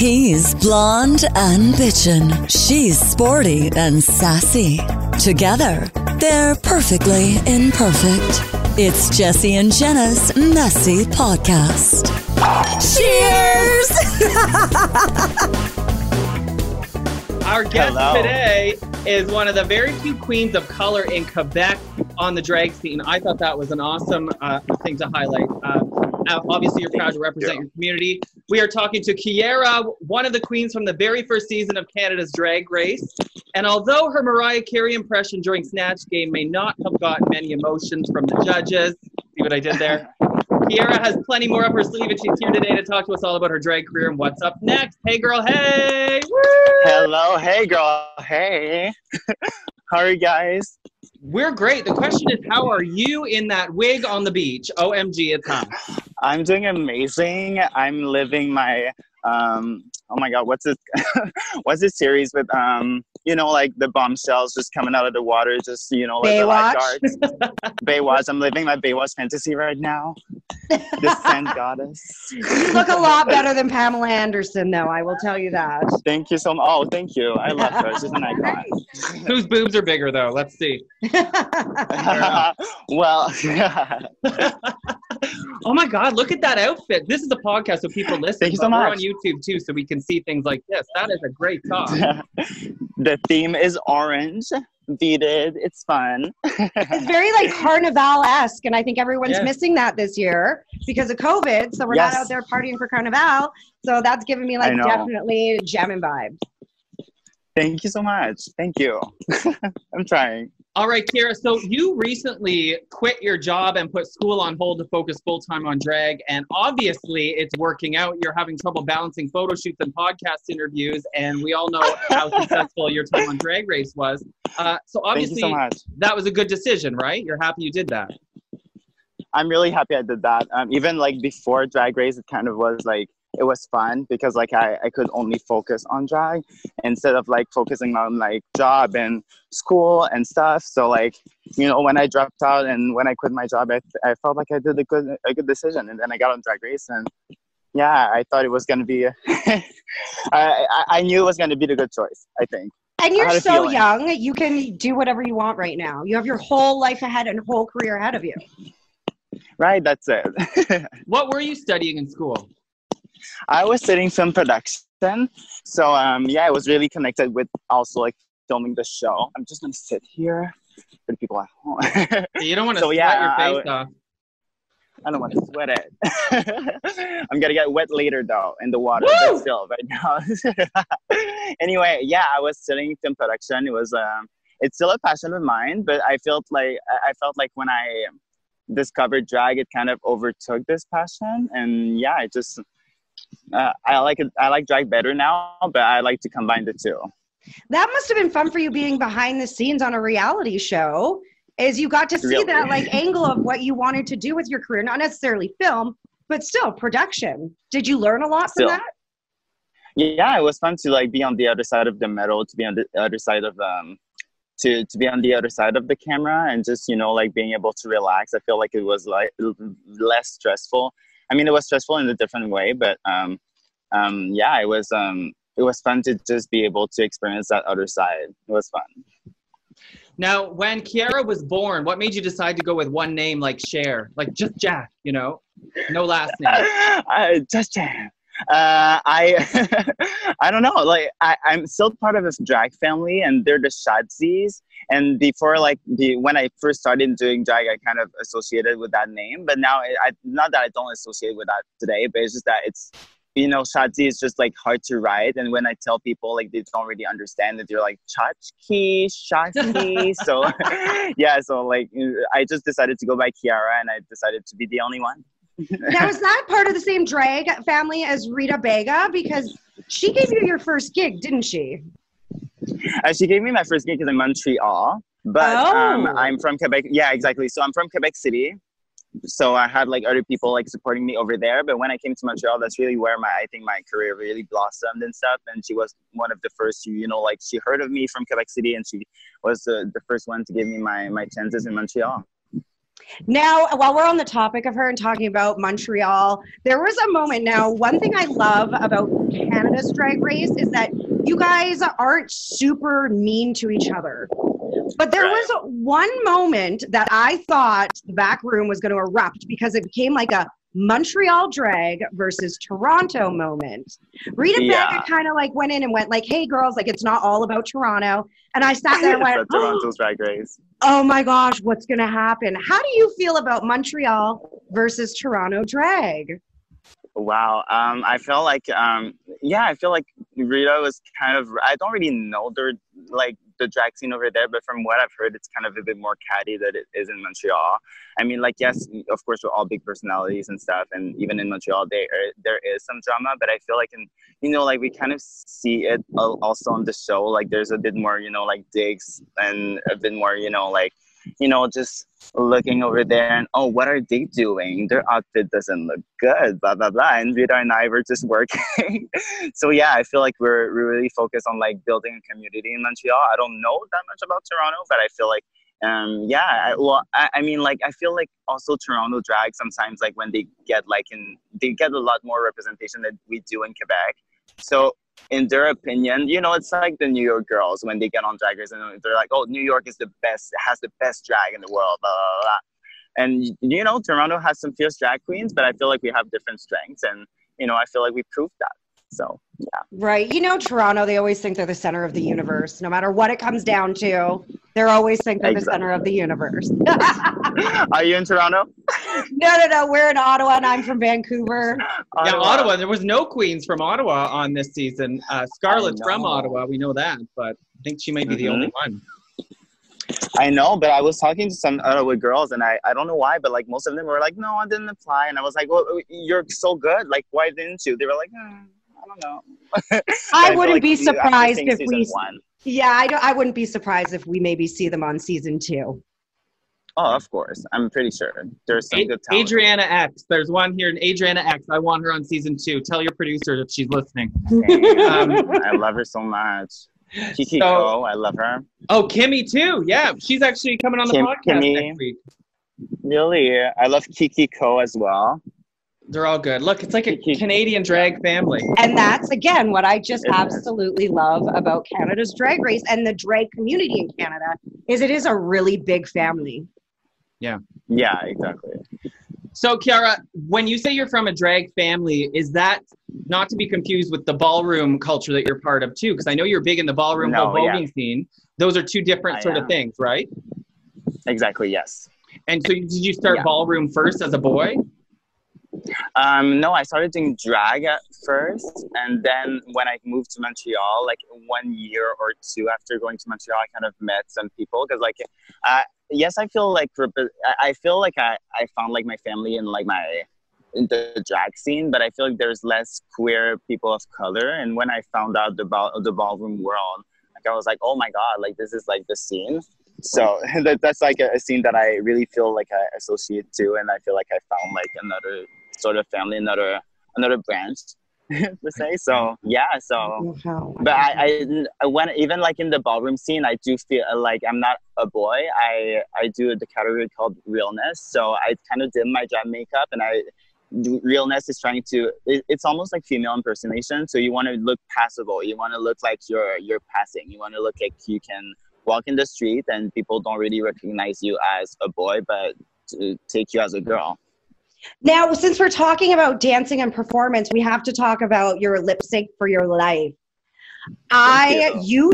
He's blonde and bitchin'. She's sporty and sassy. Together, they're perfectly imperfect. It's Jesse and Jenna's Messy Podcast. Cheers! Our guest Hello. today is one of the very few queens of color in Quebec on the drag scene. I thought that was an awesome uh, thing to highlight. Uh, uh, obviously, you're proud to represent your community. We are talking to Kiara, one of the queens from the very first season of Canada's Drag Race. And although her Mariah Carey impression during Snatch Game may not have gotten many emotions from the judges, see what I did there? Kiara has plenty more up her sleeve, and she's here today to talk to us all about her drag career and what's up next. Hey, girl, hey! Woo! Hello, hey girl, hey. How are you guys? We're great. The question is, how are you in that wig on the beach? OMG, it's hot. I'm doing amazing. I'm living my um oh my god, what's this what's this series with um you know like the bombshells just coming out of the water, just you know like Baywatch? the lifeguards. Baywatch. I'm living my Baywatch fantasy right now. The sand goddess. You look a lot better than Pamela Anderson, though. I will tell you that. Thank you so much. Oh, thank you. I love her. She's an icon. Whose boobs are bigger, though? Let's see. well, Oh my God, look at that outfit. This is a podcast, so people listen. Thank you but so We're on YouTube too, so we can see things like this. That is a great top. the theme is orange. Beaded. It's fun. it's very like carnival esque, and I think everyone's Yeah. missing that this year because of COVID. So we're Yes. not out there partying for carnival. So that's giving me like I know. definitely jamming vibes. Thank you so much. Thank you. I'm trying. All right, Kiara. So you recently quit your job and put school on hold to focus full time on drag, and obviously it's working out. You're having trouble balancing photo shoots and podcast interviews, and we all know how successful your time on Drag Race was. Uh, so obviously so that was a good decision, right? You're happy you did that. I'm really happy I did that. Um, even like before Drag Race, it kind of was like it was fun because like I, I could only focus on drag instead of like focusing on like job and school and stuff. So like you know when I dropped out and when I quit my job, I, I felt like I did a good a good decision. And then I got on Drag Race and yeah, I thought it was gonna be. I, I I knew it was gonna be the good choice. I think. And I you're so feeling. young, you can do whatever you want right now. You have your whole life ahead and whole career ahead of you. Right, that's it. What were you studying in school? I was studying film production. So um, yeah, I was really connected with also like filming the show. I'm just gonna sit here for the people at home. You don't want to So, sweat yeah, your I face would- off. I don't want to sweat it. I'm gonna get wet later though in the water, Woo! but still right now. anyway, yeah, I was studying film production. It was um, it's still a passion of mine, but I felt like I I felt like when I discovered drag, it kind of overtook this passion, and yeah, I just uh, I like it. I like drag better now, but I like to combine the two. That must have been fun for you being behind the scenes on a reality show. Is you got to see Really? that like angle of what you wanted to do with your career, not necessarily film, but still production. Did you learn a lot from Still. that? yeah it was fun to like be on the other side of the metal to be on the other side of um to to be on the other side of the camera and just you know like being able to relax i feel like it was like less stressful i mean it was stressful in a different way but um um yeah it was um it was fun to just be able to experience that other side it was fun Now, when Kiara was born, what made you decide to go with one name like Cher, like just Jack? You know, no last name. I just jam. Uh, I I don't know. Like I, I'm still part of this drag family, and they're the Shadzis. And before, like the when I first started doing drag, I kind of associated with that name. But now, I, I not that I don't associate with that today, but it's just that it's you know Shadzi is just like hard to write. And when I tell people, like they don't really understand that they're like Chachki, Shadzi. so yeah, so like I just decided to go by Kiara, and I decided to be the only one. Now is that part of the same drag family as Rita Baga? Because she gave you your first gig, didn't she? Uh, she gave me my first gig in Montreal, but um, Oh. I'm from Quebec. Yeah, exactly. So I'm from Quebec City. So I had like other people like supporting me over there. But when I came to Montreal, that's really where my I think my career really blossomed and stuff. And she was one of the first who, you know, like she heard of me from Quebec City, and she was the, the first one to give me my my chances in Montreal. Now, while we're on the topic of her and talking about Montreal, there was a moment now. One thing I love about Canada's drag race is that you guys aren't super mean to each other. But there was one moment that I thought the back room was going to erupt because it became like a Montreal drag versus Toronto moment. Rita Yeah. Baga kind of like went in and went like, "Hey girls, like it's not all about Toronto." And I sat there and went, Toronto's Drag Race. oh my gosh, what's going to happen? How do you feel about Montreal versus Toronto drag? Wow. Um, I feel like, um, yeah, I feel like Rita was kind of. I don't really know the like the drag scene over there, but from what I've heard, it's kind of a bit more catty than it is in Montreal. I mean, like, yes, of course, we're all big personalities and stuff, and even in Montreal, there there is some drama, but I feel like in you know, like we kind of see it also on the show. Like, there's a bit more, you know, like digs and a bit more, you know, like you know, just looking over there and oh, what are they doing? Their outfit doesn't look good, blah blah blah. And Rita and I were just working. so yeah, I feel like we're we're really focused on like building a community in Montreal. I don't know that much about Toronto, but I feel like um yeah I, well I, I mean like i feel like also toronto drag sometimes like when they get like in they get a lot more representation than we do in quebec so in their opinion, you know, it's like the New York girls when they get on Drag Race and they're like, "Oh, New York is the best, it has the best drag in the world." Blah blah blah. And you know, Toronto has some fierce drag queens, but I feel like we have different strengths, and you know, I feel like we proved that. So yeah, Right. You know, Toronto, they always think they're the center of the universe. No matter what it comes down to, they're always think they're the center of the universe. are you in Toronto? no, no. No. We're in Ottawa and I'm from Vancouver. Yeah, Ottawa. There was no queens from Ottawa on this season. Uh, Scarlett's from. Ottawa. We know that, but I think she might be the Mhm. only one. I know, but I was talking to some Ottawa girls, and I, I don't know why, but like most of them were like, "No, I didn't apply," and I was like, "Well, you're so good. Like, why didn't you?" They were like, "Hmm, "I don't know." But I wouldn't like be you- surprised if we. One, Yeah, I, don't, I wouldn't be surprised if we maybe see them on season two. Oh, of course. I'm pretty sure there's some A- good talent. Adriana X. There's one here, in Adriana X. I want her on season two. Tell your producer if she's listening. Damn, Um, I love her so much. Kiki So- Ko, I love her. Oh, Kimmy too. Yeah, she's actually coming on the Kim- podcast Kimmy. next week. Really, I love Kiki Ko as well. They're all good. Look, it's like a Canadian drag family. And that's again what I just absolutely love about Canada's drag race and the drag community in Canada is it is a really big family. Yeah, Yeah, exactly. So, Kiara, when you say you're from a drag family, is that not to be confused with the ballroom culture that you're part of too? Because I know you're big in the ballroom No, whole yeah. scene. Those are two different I sort of things, right? Exactly. Yes. And so, did you start Yeah. ballroom first as a boy? Um, no, I started doing drag at first, and then when I moved to Montreal, like one year or two after going to Montreal, I kind of met some people because, like, uh, yes, I feel like I feel like I, I found like my family in like my in the drag scene, but I feel like there's less queer people of color. And when I found out ball the ballroom world, like I was like, oh my god, like this is like the scene. So that, that's like a, a scene that I really feel like I associate to, and I feel like I found like another sort of family, another another branch per se. So yeah, so Wow. but I, I, when even like in the ballroom scene, I do feel like I'm not a boy. I I do the category called realness. So I kind of did my drag makeup, and I realness is trying to. It, it's almost like female impersonation. So you want to look passable. You want to look like you're you're passing. You want to look like you can walk in the street and people don't really recognize you as a boy, but to take you as a girl. Now, since we're talking about dancing and performance, we have to talk about your lip sync for your life. I you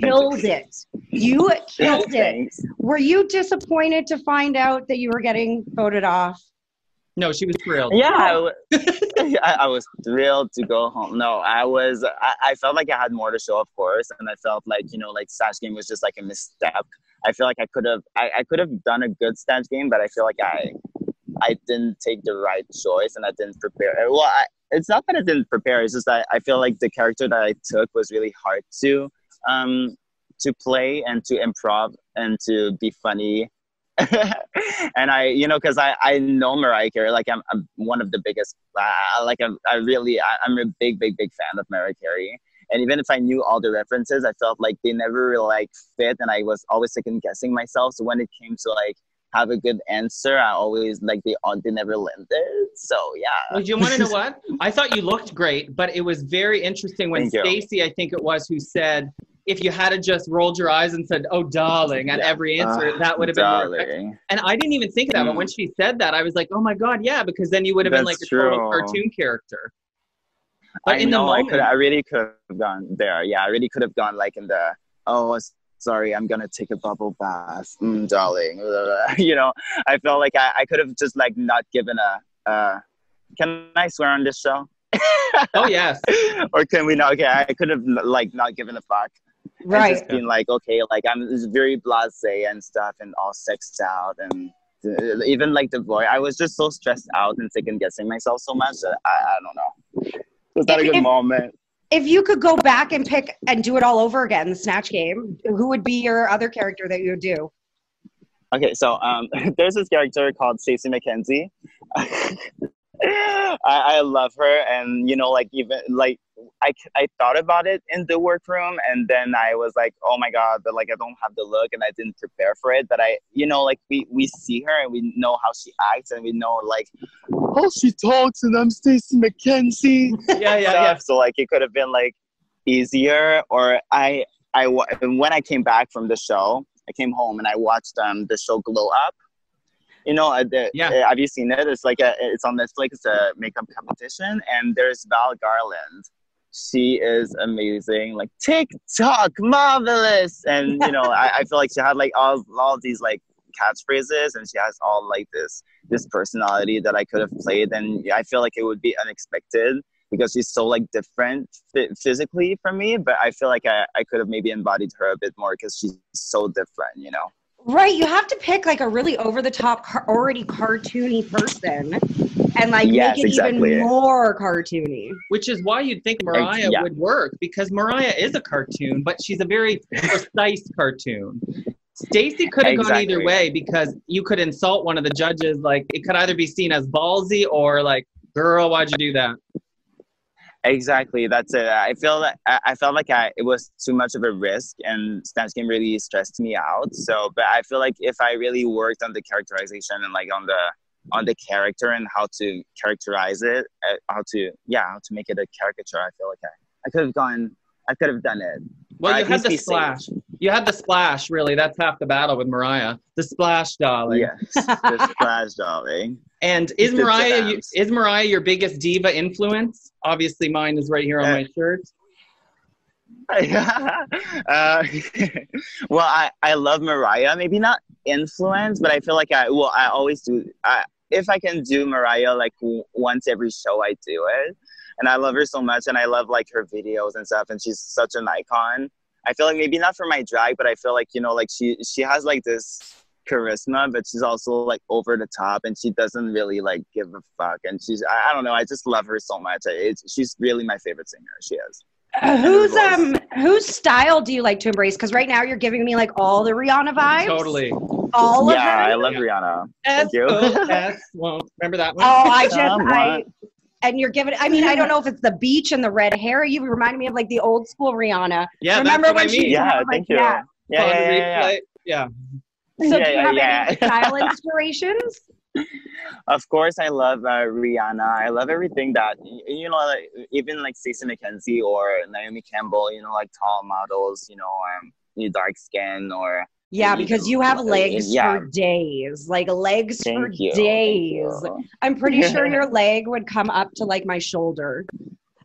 killed it. You killed it. Were you disappointed to find out that you were getting voted off? No, she was thrilled. Yeah, I, w- I, I was thrilled to go home. No, I was. I, I felt like I had more to show, of course, and I felt like you know, like Snatch Game was just like a misstep. I feel like I could have, I, I could have done a good Snatch Game, but I feel like I, I didn't take the right choice, and I didn't prepare. Well, I, it's not that I didn't prepare. It's just that I feel like the character that I took was really hard to, um, to play and to improv and to be funny and I, you know, because I, I know Mariah Carey, like I'm, I'm one of the biggest, uh, like I'm, I really, I, I'm a big, big, big fan of Mariah Carey. And even if I knew all the references, I felt like they never really like fit, and I was always second guessing myself. So when it came to like have a good answer. I always like they they never landed. So yeah. Would you want to know what? I thought you looked great, but it was very interesting when Stacey, I think it was, who said if you had just rolled your eyes and said, "Oh, darling," at every answer, uh, that would have been darling. And I didn't even think of that, but when mm. she said that, I was like, "Oh my god, yeah," because then you would have been like a true. total cartoon character. But I in know, the moment, I could, I really could have gone there. Yeah, I really could have gone like in the oh, sorry, I'm gonna take a bubble bath, mm, darling. you know, I felt like I, I could have just like not given a. Uh, can I swear on this show? oh yes. or can we not? Okay, I could have like not given a fuck. Right. just being like, okay, like I'm very blasé and stuff, and all sexed out, and uh, even like the boy, I was just so stressed out and second guessing myself so much that I, I don't know. Was that if, a good if, moment? If you could go back and pick and do it all over again, the snatch game, who would be your other character that you would do? Okay, so um, there's this character called Stacey McKenzie. I, I love her, and you know, like even like I, I thought about it in the workroom and then I was like, oh my God, but like I don't have the look and I didn't prepare for it. But I, you know, like we, we see her and we know how she acts and we know like how she talks and I'm Stacey McKenzie. Yeah, yeah, yeah. So like it could have been like easier or I, I, when I came back from the show, I came home and I watched um, the show Glow Up you know, uh, the, yeah. Uh, have you seen it? It's like a, it's on Netflix, it's a makeup competition, and there's Val Garland, she is amazing. Like TikTok, marvelous. And you know, I, I feel like she had like all all these like catchphrases and she has all like this this personality that I could have played. And I feel like it would be unexpected because she's so like different physically from me. But I feel like I, I could have maybe embodied her a bit more because she's so different you know? Right, you have to pick like a really over the top, already cartoony person, and like yes, make it exactly. even more cartoony. Which is why you'd think Mariah yeah. would work because Mariah is a cartoon, but she's a very precise cartoon. Stacey could have exactly. gone either way because you could insult one of the judges. Like it could either be seen as ballsy or like, "Girl, why'd you do that?" Exactly, that's it. I feel that I felt like I it was too much of a risk, and Snatch Game really stressed me out. So, but I feel like if I really worked on the characterization and like on the on the character and how to characterize it, uh, how to yeah, how to make it a caricature, I feel like I, I could have gone, I could have done it. Well, you had the splash. You had the splash. Really, that's half the battle with Mariah. The splash, darling. Yes, the splash, darling. And is Mariah is Mariah your biggest diva influence? Obviously, mine is right here on uh, my shirt. uh, well, I, I love Mariah. Maybe not influence, but I feel like I well I always do. I, if I can do Mariah like w- once every show, I do it. And I love her so much, and I love like her videos and stuff. And she's such an icon. I feel like maybe not for my drag, but I feel like you know, like she she has like this charisma, but she's also like over the top, and she doesn't really like give a fuck. And she's I, I don't know, I just love her so much. It's, she's really my favorite singer. She is. Uh, whose um whose style do you like to embrace? Because right now you're giving me like all the Rihanna vibes. Totally. All yeah, of I love Rihanna. Thank you. well, remember that one? Oh, I just I and you're giving I mean, I don't know if it's the beach and the red hair. You remind me of like the old school Rihanna. Yeah, remember when I mean. she yeah, thank you. Yeah, yeah, yeah, yeah, yeah. So yeah, do you have yeah. any style inspirations? Of course, I love uh, Rihanna. I love everything that you know, like, even like Stacey McKenzie or Naomi Campbell. You know, like tall models. You know, um, dark skin or yeah, because you have legs yeah. for days, like legs Thank for you. days. I'm pretty sure your leg would come up to like my shoulder.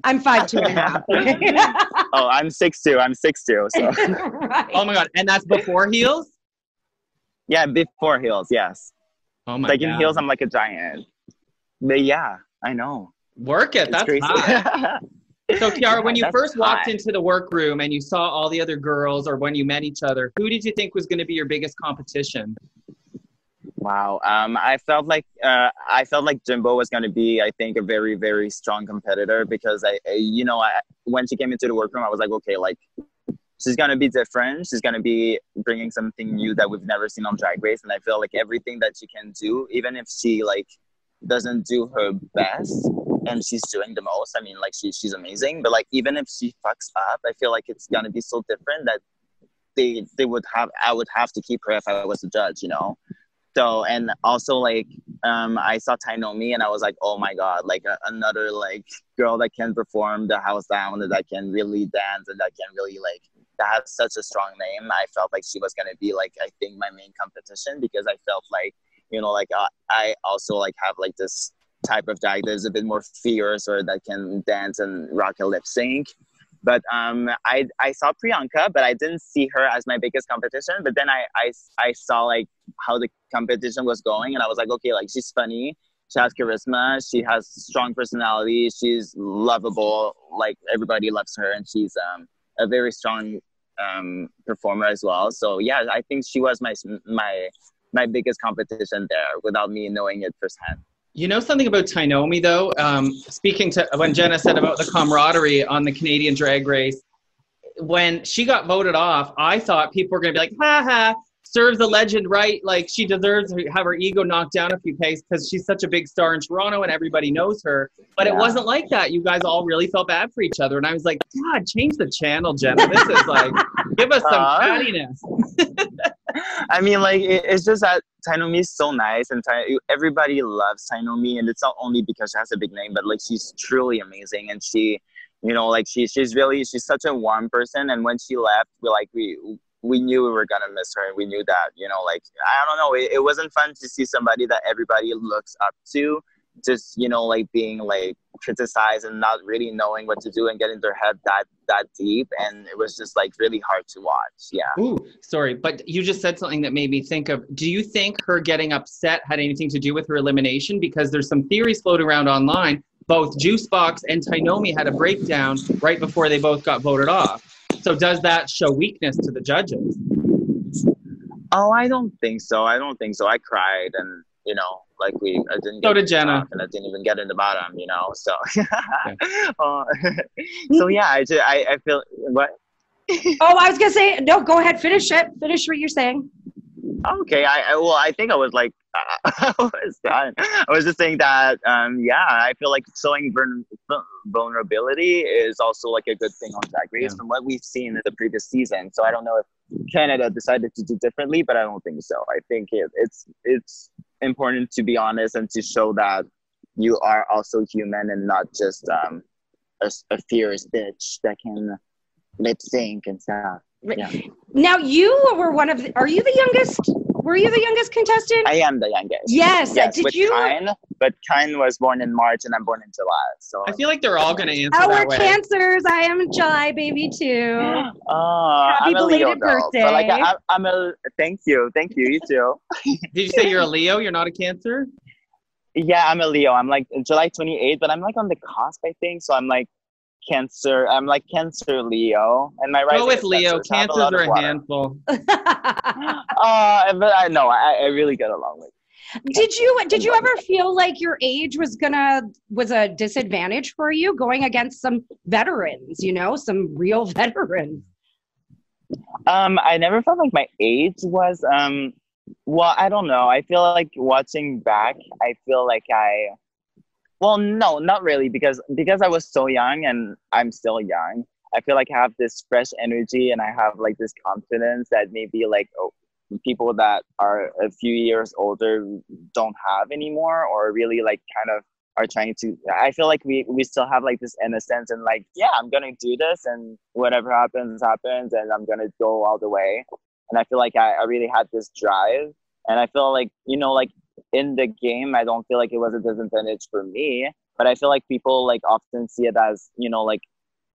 I'm five two and a half. oh, I'm six two. I'm six two. So. right. Oh my god, and that's before heels. Yeah, before heels, yes. Oh my like God. in heels, I'm like a giant. But yeah, I know. Work it. It's that's hot. so Kiara, when you first walked into the workroom and you saw all the other girls, or when you met each other, who did you think was going to be your biggest competition? Wow, um, I felt like uh, I felt like Jimbo was going to be, I think, a very, very strong competitor because I, you know, I, when she came into the workroom, I was like, okay, like she's gonna be different. She's gonna be bringing something new that we've never seen on Drag Race, and I feel like everything that she can do, even if she like doesn't do her best and she's doing the most. I mean, like she she's amazing, but like even if she fucks up, I feel like it's gonna be so different that they they would have I would have to keep her if I was a judge, you know. So and also like um, I saw Tynomi and I was like, oh my god, like a, another like girl that can perform the house down and that can really dance and that can really like that has such a strong name. I felt like she was gonna be like I think my main competition because I felt like you know like uh, I also like have like this type of drag that's a bit more fierce or that can dance and rock a lip sync. But um, I, I saw Priyanka, but I didn't see her as my biggest competition. But then I, I, I saw like how the competition was going, and I was like, okay, like she's funny, she has charisma, she has strong personality, she's lovable, like everybody loves her, and she's um, a very strong um, performer as well. So yeah, I think she was my my my biggest competition there without me knowing it firsthand. You know something about Tynomi though? Um, speaking to when Jenna said about the camaraderie on the Canadian drag race, when she got voted off, I thought people were going to be like, ha ha, serves the legend right. Like she deserves to have her ego knocked down a few paces because she's such a big star in Toronto and everybody knows her. But yeah. it wasn't like that. You guys all really felt bad for each other. And I was like, God, change the channel, Jenna. This is like, give us some uh, cattiness. I mean, like, it, it's just that Tynomi is so nice, and everybody loves Tynomi, and it's not only because she has a big name, but like she's truly amazing, and she, you know, like she, she's really, she's such a warm person, and when she left, we like we we knew we were gonna miss her, and we knew that, you know, like I don't know, it, it wasn't fun to see somebody that everybody looks up to just you know like being like criticized and not really knowing what to do and getting their head that that deep and it was just like really hard to watch yeah. Ooh, sorry but you just said something that made me think of do you think her getting upset had anything to do with her elimination? Because there's some theories floating around online both Juice Boxx and tynomi had a breakdown right before they both got voted off so does that show weakness to the judges oh i don't think so i don't think so i cried and you know, like we I didn't get so did Jenna, and I didn't even get in the bottom, you know. So, uh, so yeah, I, just, I I feel what. oh, I was gonna say no. Go ahead, finish it. Finish what you're saying. Okay, I, I well, I think I was like, I was done. I was just saying that, um, yeah, I feel like showing vulnerability is also like a good thing on Drag Race yeah. from what we've seen in the previous season. So I don't know if Canada decided to do differently, but I don't think so. I think it, it's it's important to be honest and to show that you are also human and not just um, a, a fierce bitch that can lip sync and stuff. Yeah. Now you were one of. The, are you the youngest? Were you the youngest contestant? I am the youngest. Yes. Uh, yes Did you? Kyne, but Kyne was born in March and I'm born in July. So I feel like they're all going to answer Our that way. cancers. I am a July baby too. Oh, Happy I'm a Leo birthday. Girl, like I, I'm a. Thank you. Thank you. You too. Did you say you're a Leo? You're not a Cancer? Yeah, I'm a Leo. I'm like July 28th, but I'm like on the cusp, I think. So I'm like Cancer. I'm like Cancer Leo, and my right. Go with Leo. Cancers are a handful. uh, but I know I, I really get along with. Did you did you ever feel like your age was gonna was a disadvantage for you going against some veterans? You know, some real veterans. Um, I never felt like my age was um. Well, I don't know. I feel like watching back, I feel like I well, no, not really, because because I was so young and I'm still young. I feel like I have this fresh energy and I have like this confidence that maybe like oh, people that are a few years older don't have anymore, or really like kind of are trying to. I feel like we we still have like this innocence and like yeah, I'm gonna do this and whatever happens happens and I'm gonna go all the way. And I feel like I, I really had this drive and I feel like you know like in the game, I don't feel like it was a disadvantage for me. But I feel like people like often see it as, you know, like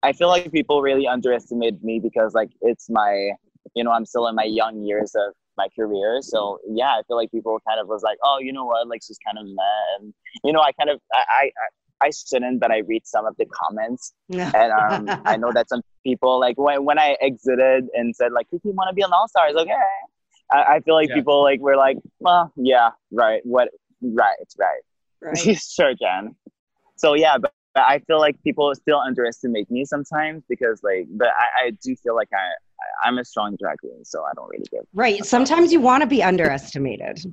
I feel like people really underestimate me because like it's my, you know, I'm still in my young years of my career. So yeah, I feel like people kind of was like, oh, you know what, like she's kind of mad, and you know, I kind of I I, I shouldn't, but I read some of the comments, and um, I know that some people like when when I exited and said like, if you want to be an all stars, okay, I, I feel like yeah. people like were like, well, yeah, right, what, right, right, right. sure, Jen. So yeah, but, but, I feel like people still underestimate me sometimes because like, but I, I do feel like I, I am a strong drag queen, so I don't really give. Right. Sometimes you want to be underestimated.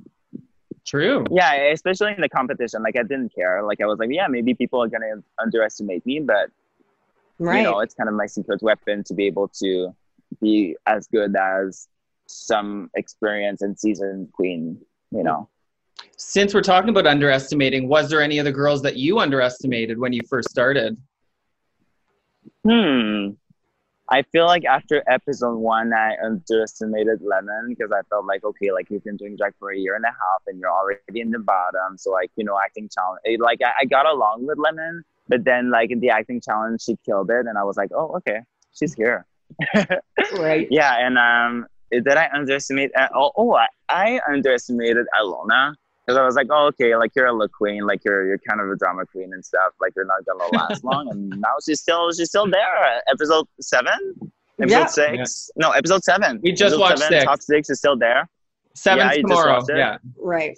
True. Yeah, especially in the competition. Like I didn't care. Like I was like, yeah, maybe people are gonna underestimate me, but right. you know, it's kind of my secret weapon to be able to be as good as some experience and seasoned queen you know. Since we're talking about underestimating, was there any of the girls that you underestimated when you first started? Hmm. I feel like after episode one, I underestimated Lemon because I felt like, okay, like you've been doing drag for a year and a half and you're already in the bottom. So, like, you know, acting challenge, it, like I, I got along with Lemon, but then, like, in the acting challenge, she killed it. And I was like, oh, okay, she's here. Right. yeah. And um, did I underestimate? Uh, oh, oh, I, I underestimated Ilona because I was like, oh, okay, like you're a look queen, like you're you're kind of a drama queen and stuff. Like you're not gonna last long. And now she's still she's still there. Episode seven, episode Yeah. six, no, episode seven. We just Episode watched seven, six. Top six is still there. Seven's Yeah, you just tomorrow. it? Yeah. Right.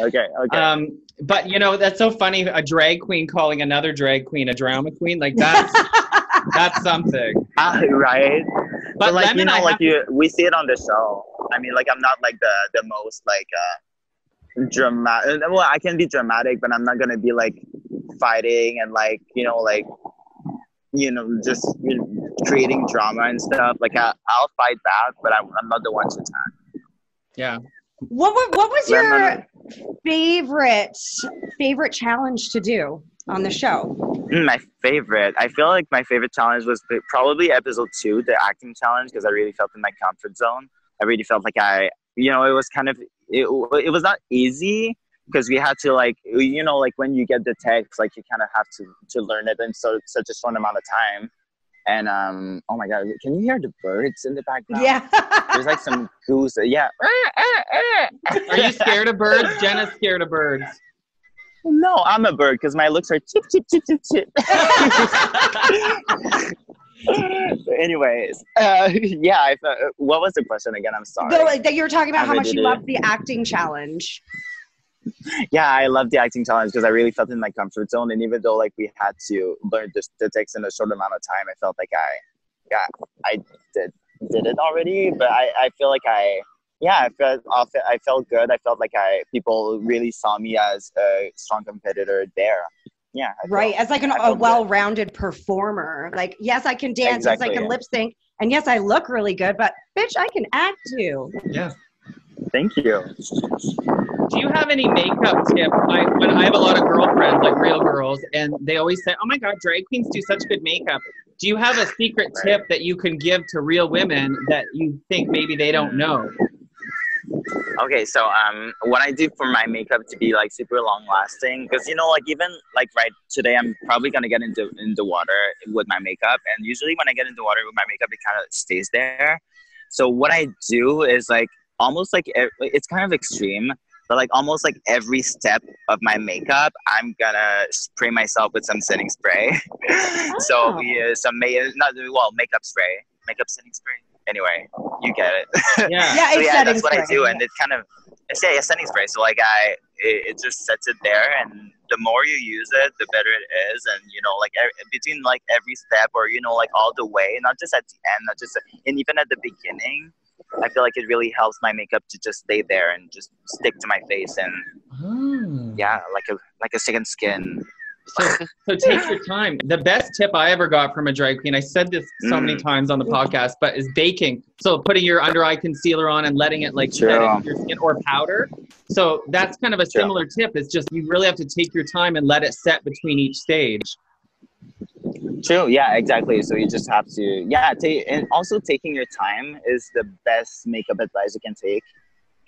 Okay, okay. Um, but you know that's so funny. A drag queen calling another drag queen a drama queen, like that's that's something. Ah, right. But, But, like Lemon, you know, I like have- you, we see it on the show. I mean, like I'm not like the the most like uh dramatic. Well, I can be dramatic, but I'm not gonna be like fighting and like you know like you know just you know, creating drama and stuff. Like I, I'll fight back, but I'm, I'm not the one to attack. yeah. What wa- what was your favorite favorite challenge to do on the show? My favorite. I feel like my favorite challenge was probably episode two, the acting challenge, because I really felt in my comfort zone. I really felt like I, you know, it was kind of, it, it was not easy because we had to like, you know, like when you get the text, like you kind of have to to learn it in so such a short amount of time. And um, oh my god, can you hear the birds in the background? Yeah. There's like some goose. Yeah. Are you scared of birds? Jenna's scared of birds. No, I'm a bird because my looks are chip chip chip chip chip. Anyways, uh, yeah. I thought, what was the question again? I'm sorry. The- that you were talking about I how much you loved the acting challenge. yeah, I love the acting challenge because I really felt in my comfort zone, and even though like we had to learn the, the text in a short amount of time, I felt like I, yeah, I did did it already. But I, I feel like I, yeah, I felt off- I felt good. I felt like I people really saw me as a strong competitor there. Yeah, I felt- Right. As like an, I a felt good. well-rounded performer. Like, yes, I can dance. Exactly, Yes, I Exactly. can lip sync. And yes, I look really good, but bitch, I can act too. Yeah. Thank you. Do you have any makeup tip? I when I have a lot of girlfriends, like real girls, and they always say, "Oh my God, drag queens do such good makeup." Do you have a secret Right. tip that you can give to real women that you think maybe they don't know? Okay, so um, what I do for my makeup to be like super long lasting, because you know, like even like right today, I'm probably gonna get into in the water with my makeup, and usually when I get into water with my makeup, it kind of stays there. So what I do is like almost like it's kind of extreme, but like almost like every step of my makeup, I'm gonna spray myself with some setting spray. so Oh. we use some ma- not well makeup spray, makeup setting spray. Anyway, you get it. Yeah. Yeah, so yeah, that's what I do, and it's kind of it's yeah, it's setting spray. So like I, it, it just sets it there, and the more you use it, the better it is. And you know, like e- between like every step, or you know, like all the way, not just at the end, not just and even at the beginning, I feel like it really helps my makeup to just stay there and just stick to my face, and Oh. yeah, like a like a second skin. So, so take your time. The best tip I ever got from a drag queen, I said this so many Mm. times on the podcast, but is baking. So putting your under eye concealer on and letting it like set your skin or powder. So that's kind of a similar tip. It's just you really have to take your time and let it set between each stage. True. Yeah, exactly. So you just have to, yeah, take, and also taking your time is the best makeup advice you can take.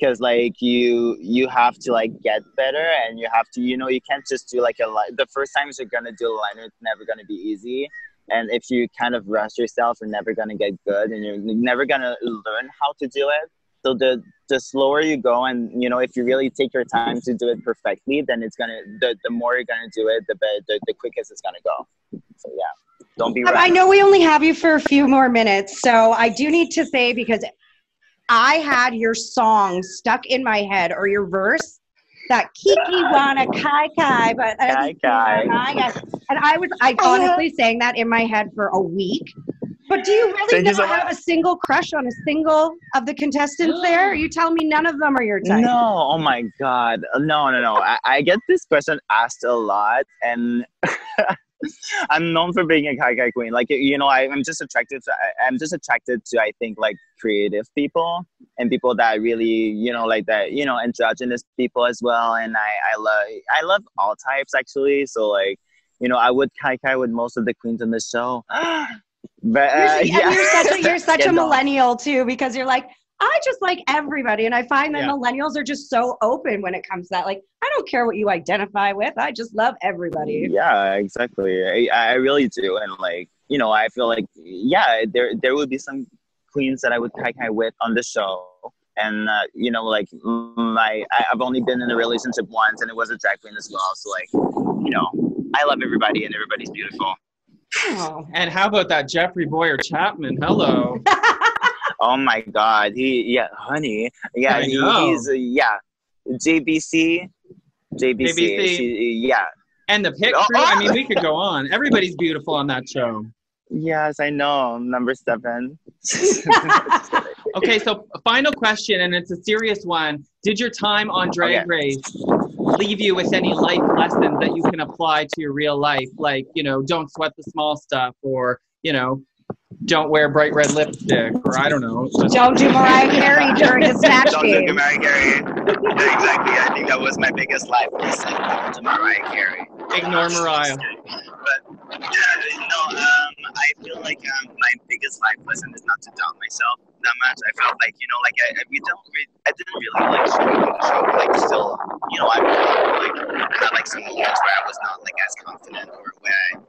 Because like you, you have to like get better, and you have to, you know, you can't just do like a li- the first times you're gonna do a liner, it's never gonna be easy. And if you kind of rush yourself, you're never gonna get good, and you're never gonna learn how to do it. So the the slower you go, and you know, if you really take your time to do it perfectly, then it's gonna the, the more you're gonna do it, the better, the, the quickest it's gonna go. So yeah, don't be. Um, I know we only have you for a few more minutes, so I do need to say because I had your song stuck in my head or your verse that Kiki wanna kai kai, but Kai kai. and I was I honestly sang that in my head for a week. But do you really not so have a single crush on a single of the contestants there? You tell me none of them are your type. No, oh my god, no, no, no. I, I get this question asked a lot, and I'm known for being a kai kai queen. Like you know, I, I'm just attracted. To, I, I'm just attracted to I think like creative people and people that really you know like that you know androgynous people as well. And I I love I love all types actually. So like you know I would kai kai with most of the queens on the show. but uh, you're, yeah. you're such a, you're such Yeah, a no. millennial too because you're like I just like everybody, and I find that Yeah. millennials are just so open when it comes to that. Like, I don't care what you identify with. I just love everybody. Yeah, exactly. I, I really do, and like you know, I feel like yeah, there there would be some queens that I would kai kai with on the show, and uh, you know, like my I, I've only been in a relationship once, and it was a drag queen as well. So like, you know, I love everybody, and everybody's beautiful. Oh. And how about that Jeffrey Bowyer Chapman? Hello. Oh my God, he yeah, honey, yeah, he, he's uh, yeah, JBC, JBC, JBC. she- yeah. And the picture. Oh, crew. I oh. mean, we could go on. Everybody's beautiful on that show. Yes, I know. Number seven. Okay, so final question, and it's a serious one. Did your time on Drag Okay. Race leave you with any life lessons that you can apply to your real life? Like, you know, don't sweat the small stuff, or you know, don't wear bright red lipstick, or I don't know. Just- Don't do Mariah Carey during a snatch Don't look at game. Mariah Carey. Exactly. I think that was my biggest life lesson to Mariah Carey. Ignore Mariah. But yeah, no, um, I feel like um, my biggest life lesson is not to doubt myself that much. I felt like you know, like I, I- we don't, re- I didn't really like show the show. Like still, you know, I'm like had like some moments where I was not like as confident or where I,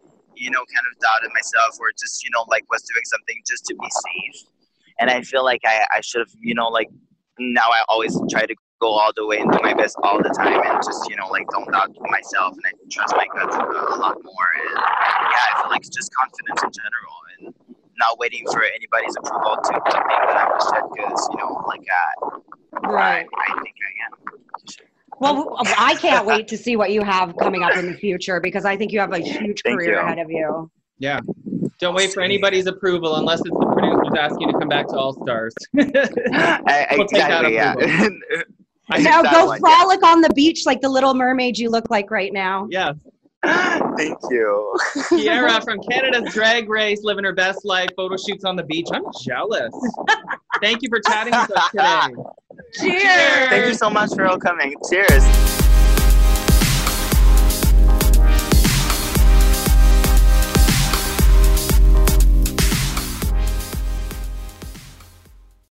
you know, kind of doubted myself or just you know like was doing something just to be safe. And I feel like I, I should have, you know, like now I always try to go all the way and do my best all the time and just, you know, like don't doubt myself and I trust my gut a lot more. And yeah, I feel like it's just confidence in general and not waiting for anybody's approval to, to think that I'm shit because, you know, like uh, Right. I, I think. Well, I can't wait to see what you have coming up in the future because I think you have a huge Thank career you. ahead of you. Yeah. Don't wait for anybody's approval unless it's the producers asking you to come back to All Stars. I, We'll exactly, yeah. Now go one, yeah. frolic on the beach like the little mermaid you look like right now. yeah. Thank you. Kiara from Canada's Drag Race, living her best life, photo shoots on the beach. I'm jealous. Thank you for chatting with us today. Cheers. Thank you so much for all coming. Cheers.